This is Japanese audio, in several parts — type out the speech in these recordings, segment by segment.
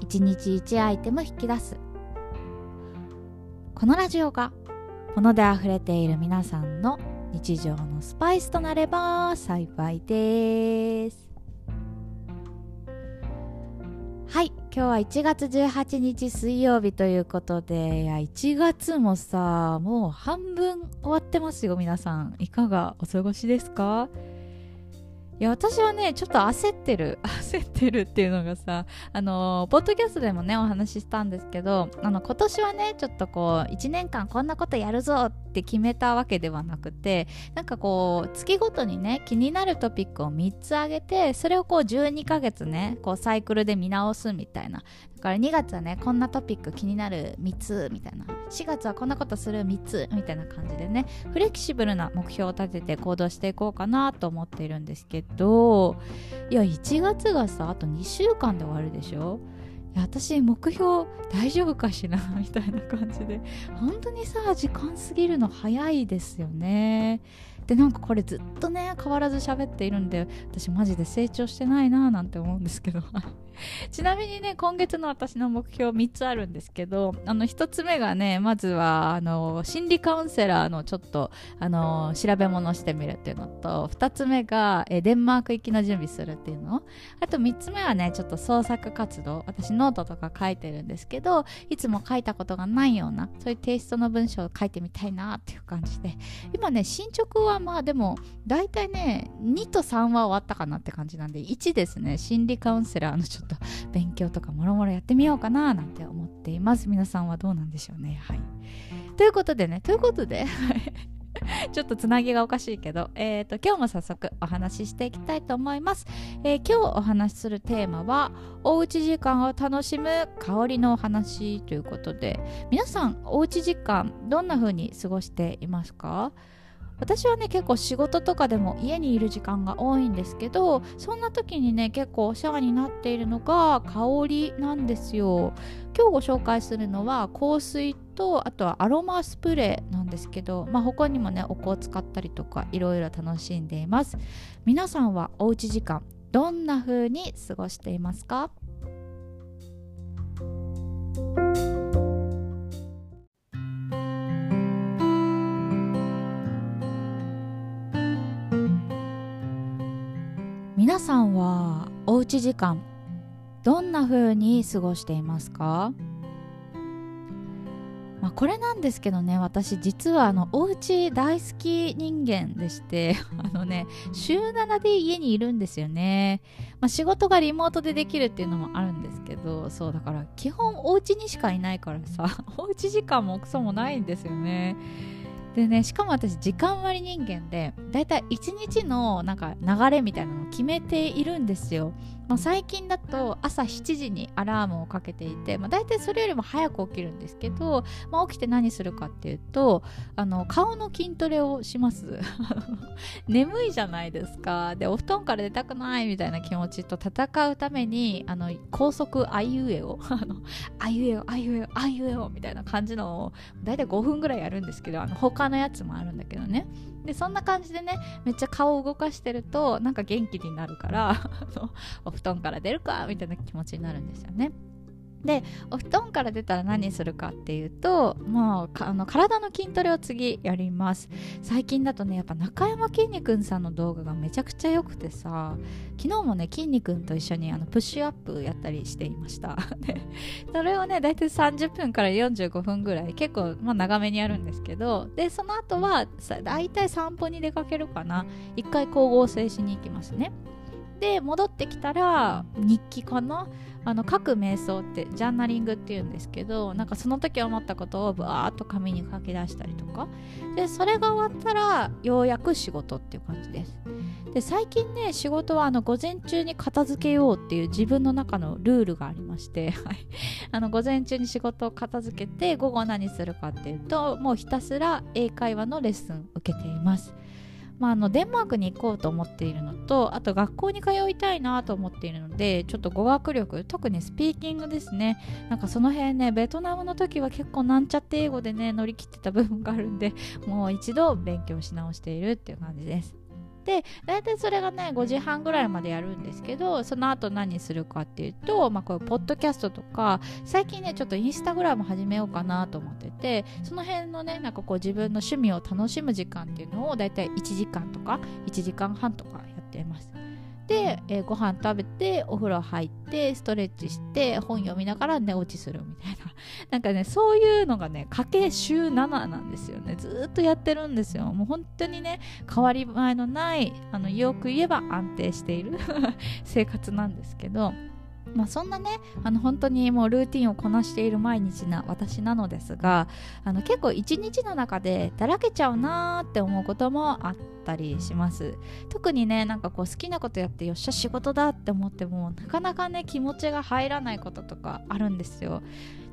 1日1アイテム引き出す。このラジオが物で溢れている皆さんの日常のスパイスとなれば幸いです。はい今日は1月18日水曜日ということでいや1月もさもう半分終わってますよ皆さん。いかがお過ごしですか？いや私はねちょっと焦ってる。焦ってるっていうのがさあのポッドキャストでもねお話ししたんですけどあの今年はねちょっとこう1年間こんなことやるぞっって決めたわけではなくてなんかこう月ごとにね気になるトピックを3つ挙げてそれをこう12ヶ月ねこうサイクルで見直すみたいな。だから2月はねこんなトピック気になる3つみたいな。4月はこんなことする3つみたいな感じでねフレキシブルな目標を立てて行動していこうかなと思っているんですけどいや1月がさあと2週間で終わるでしょ？私目標大丈夫かしら？みたいな感じで。本当にさ時間過ぎるの早いですよね。でなんかこれずっとね変わらず喋っているんで私マジで成長してないななんて思うんですけど。ちなみにね今月の私の目標3つあるんですけどあの1つ目がねまずはあの心理カウンセラーのちょっとあの調べ物してみるっていうのと2つ目がえデンマーク行きの準備するっていうの。あと3つ目はねちょっと創作活動。私ノートとか書いてるんですけどいつも書いたことがないようなそういうテイストの文章を書いてみたいなっていう感じで。今ね進捗はまあでも大体ね2と3は終わったかなって感じなんで1ですね。心理カウンセラーのちょっと勉強とかもろもろやってみようかななんて思っています。皆さんはどうなんでしょうね。はい。ということでねということで ちょっとつなぎがおかしいけど、えーと、今日も早速お話ししていきたいと思います、えー、今日お話しするテーマはおうち時間を楽しむ香りのお話ということで。皆さんおうち時間どんな風に過ごしていますか？私はね結構仕事とかでも家にいる時間が多いんですけどそんな時にね結構お世話になっているのが香りなんですよ。今日ご紹介するのは香水とあとはアロマスプレーなんですけど、まあ、他にもねお香を使ったりとかいろいろ楽しんでいます。皆さんはおうち時間どんな風に過ごしていますか？皆さんはおうち時間どんな風に過ごしていますか？まあ、これなんですけどね私実はあのお家大好き人間でして あのね週7で家にいるんですよね、まあ、仕事がリモートでできるっていうのもあるんですけどそうだから基本お家にしかいないからさ おうち時間もクソもないんですよね。でねしかも私時間割人間でだいたい1日のなんか流れみたいなのを決めているんですよ。まあ、最近だと朝7時にアラームをかけていて、まあ、大体それよりも早く起きるんですけど、まあ、起きて何するかっていうとあの顔の筋トレをします。眠いじゃないですか。でお布団から出たくないみたいな気持ちと戦うためにあの高速あいうえを あいうえおあいうえおあいうえおみたいな感じのを大体5分ぐらいやるんですけどあの他のやつもあるんだけどね。でそんな感じでねめっちゃ顔を動かしてるとなんか元気になるから お布団から出るかみたいな気持ちになるんですよね。でお布団から出たら何するかっていうともうあの体の筋トレを次やります。最近だとねやっぱ中山きんに君さんの動画がめちゃくちゃ良くてさ昨日もねきんに君と一緒にあのプッシュアップやったりしていました。それをね大体30分から45分ぐらい結構、まあ、長めにやるんですけどでその後は大体散歩に出かけるかな。一回光合成しに行きますね。で戻ってきたら日記かな？あの書く瞑想ってジャーナリングっていうんですけどなんかその時思ったことをバーッと紙に書き出したりとか。でそれが終わったらようやく仕事っていう感じです。で最近ね仕事はあの午前中に片付けようっていう自分の中のルールがありまして、あの午前中に仕事を片付けて午後何するかっていうともうひたすら英会話のレッスン受けています。まあ、あのデンマークに行こうと思っているのとあと学校に通いたいなと思っているのでちょっと語学力特にスピーキングですね。なんかその辺ねベトナムの時は結構なんちゃって英語でね乗り切ってた部分があるんでもう一度勉強し直しているっていう感じです。で大体それがね5時半ぐらいまでやるんですけどその後何するかっていうと、まあ、こういうポッドキャストとか最近ねちょっとインスタグラム始めようかなと思っててその辺のねなんかこう自分の趣味を楽しむ時間っていうのを大体1時間とか1時間半とかやってます。で、えー、ご飯食べてお風呂入ってストレッチして本読みながら寝落ちするみたいな。なんかねそういうのがね家計週7なんですよね。ずっとやってるんですよ。もう本当にね変わり映えのないあのよく言えば安定している 生活なんですけど。まあ、そんなねあの本当にもうルーティンをこなしている毎日な私なのですがあの結構一日の中でだらけちゃうなーって思うこともあってたりします。特にねなんかこう好きなことやってよっしゃ仕事だって思ってもなかなかね気持ちが入らないこととかあるんですよ。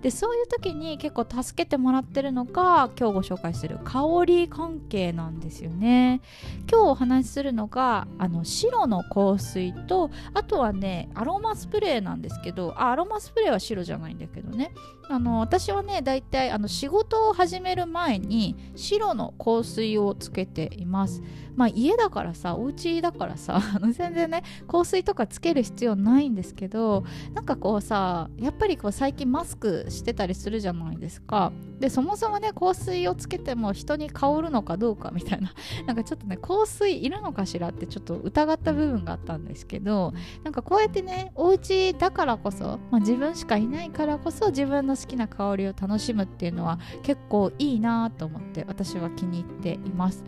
でそういう時に結構助けてもらってるのが今日ご紹介する香り関係なんですよね。今日お話しするのがあの白の香水とあとはねアロマスプレーなんですけどあアロマスプレーは白じゃないんだけどね。あの私はねだいたいあの仕事を始める前に白の香水をつけています。まあ家だからさお家だからさ 全然ね香水とかつける必要ないんですけどなんかこうさやっぱりこう最近マスクしてたりするじゃないですかでそもそもね香水をつけても人に香るのかどうかみたいな なんかちょっとね香水いるのかしらってちょっと疑った部分があったんですけどなんかこうやってねお家だからこそ、まあ、自分しかいないからこそ自分の好きな香りを楽しむっていうのは結構いいなと思って私は気に入っています。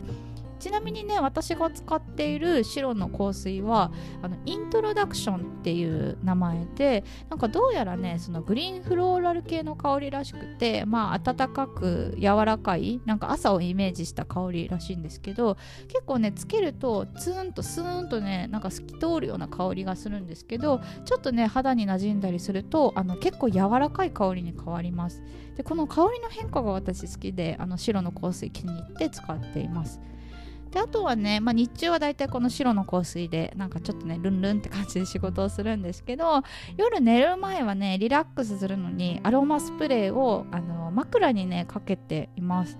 ちなみにね私が使っている白の香水はあのイントロダクションっていう名前でなんかどうやらねそのグリーンフローラル系の香りらしくてまあ暖かく柔らかいなんか朝をイメージした香りらしいんですけど結構ねつけるとツーンとスーンとねなんか透き通るような香りがするんですけどちょっとね肌に馴染んだりするとあの結構柔らかい香りに変わります。でこの香りの変化が私好きであの白の香水気に入って使っています。であとはね、まあ、日中はだいたいこの白の香水でなんかちょっとねルンルンって感じで仕事をするんですけど夜寝る前はねリラックスするのにアロマスプレーをあの枕にねかけています。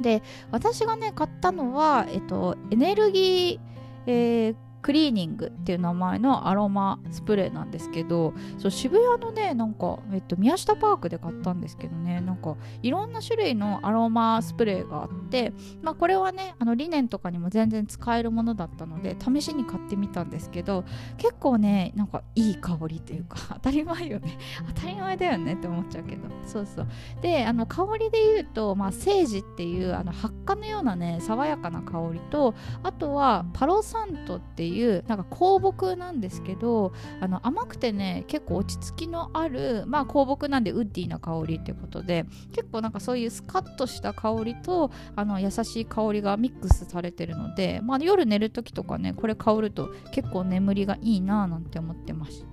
で私がね買ったのは、えっと、エネルギー、えークリーニングっていう名前のアロマスプレーなんですけどそう渋谷のねなんか、えっと、宮下パークで買ったんですけどねなんかいろんな種類のアロマスプレーがあって、まあ、これはねあのリネンとかにも全然使えるものだったので試しに買ってみたんですけど結構ねなんかいい香りというか 当たり前よね。当たり前だよねって思っちゃうけど。そうそう。であの香りで言うと、まあ、セージっていうあの発火のようなね爽やかな香りとあとはパロサントっていういうなんか香木なんですけどあの甘くてね結構落ち着きのあるまあ香木なんでウッディな香りってことで結構なんかそういうスカッとした香りとあの優しい香りがミックスされてるので、まあ、夜寝る時とかねこれ香ると結構眠りがいいななんて思ってます。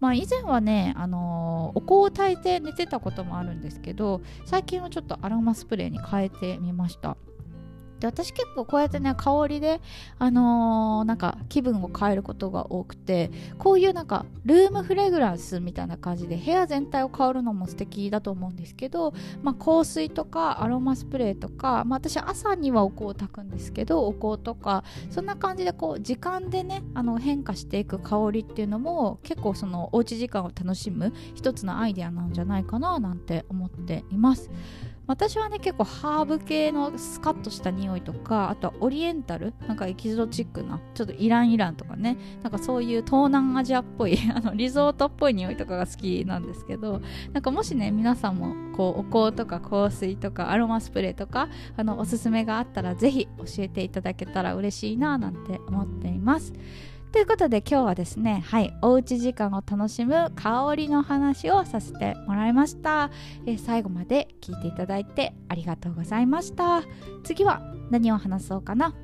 まあ、以前はね、あのー、お香を炊いて寝てたこともあるんですけど最近はちょっとアロマスプレーに変えてみましたで私結構こうやってね香りであのー、なんか気分を変えることが多くてこういうなんかルームフレグランスみたいな感じで部屋全体を香るのも素敵だと思うんですけど、まあ、香水とかアロマスプレーとか、まあ、私朝にはお香を炊くんですけどお香とかそんな感じでこう時間でねあの変化していく香りっていうのも結構そのおうち時間を楽しむ一つのアイデアなんじゃないかななんて思っています。私はね結構ハーブ系のスカッとした匂いとかあとはオリエンタルなんかエキゾチックなちょっとイランイランとかねなんかそういう東南アジアっぽい あのリゾートっぽい匂いとかが好きなんですけどなんかもしね皆さんもこうお香とか香水とかアロマスプレーとかあのおすすめがあったらぜひ教えていただけたら嬉しいななんて思っています。ということで今日はですねはいおうち時間を楽しむ香りの話をさせてもらいました、えー、最後まで聞いていただいてありがとうございました。次は何を話そうかな？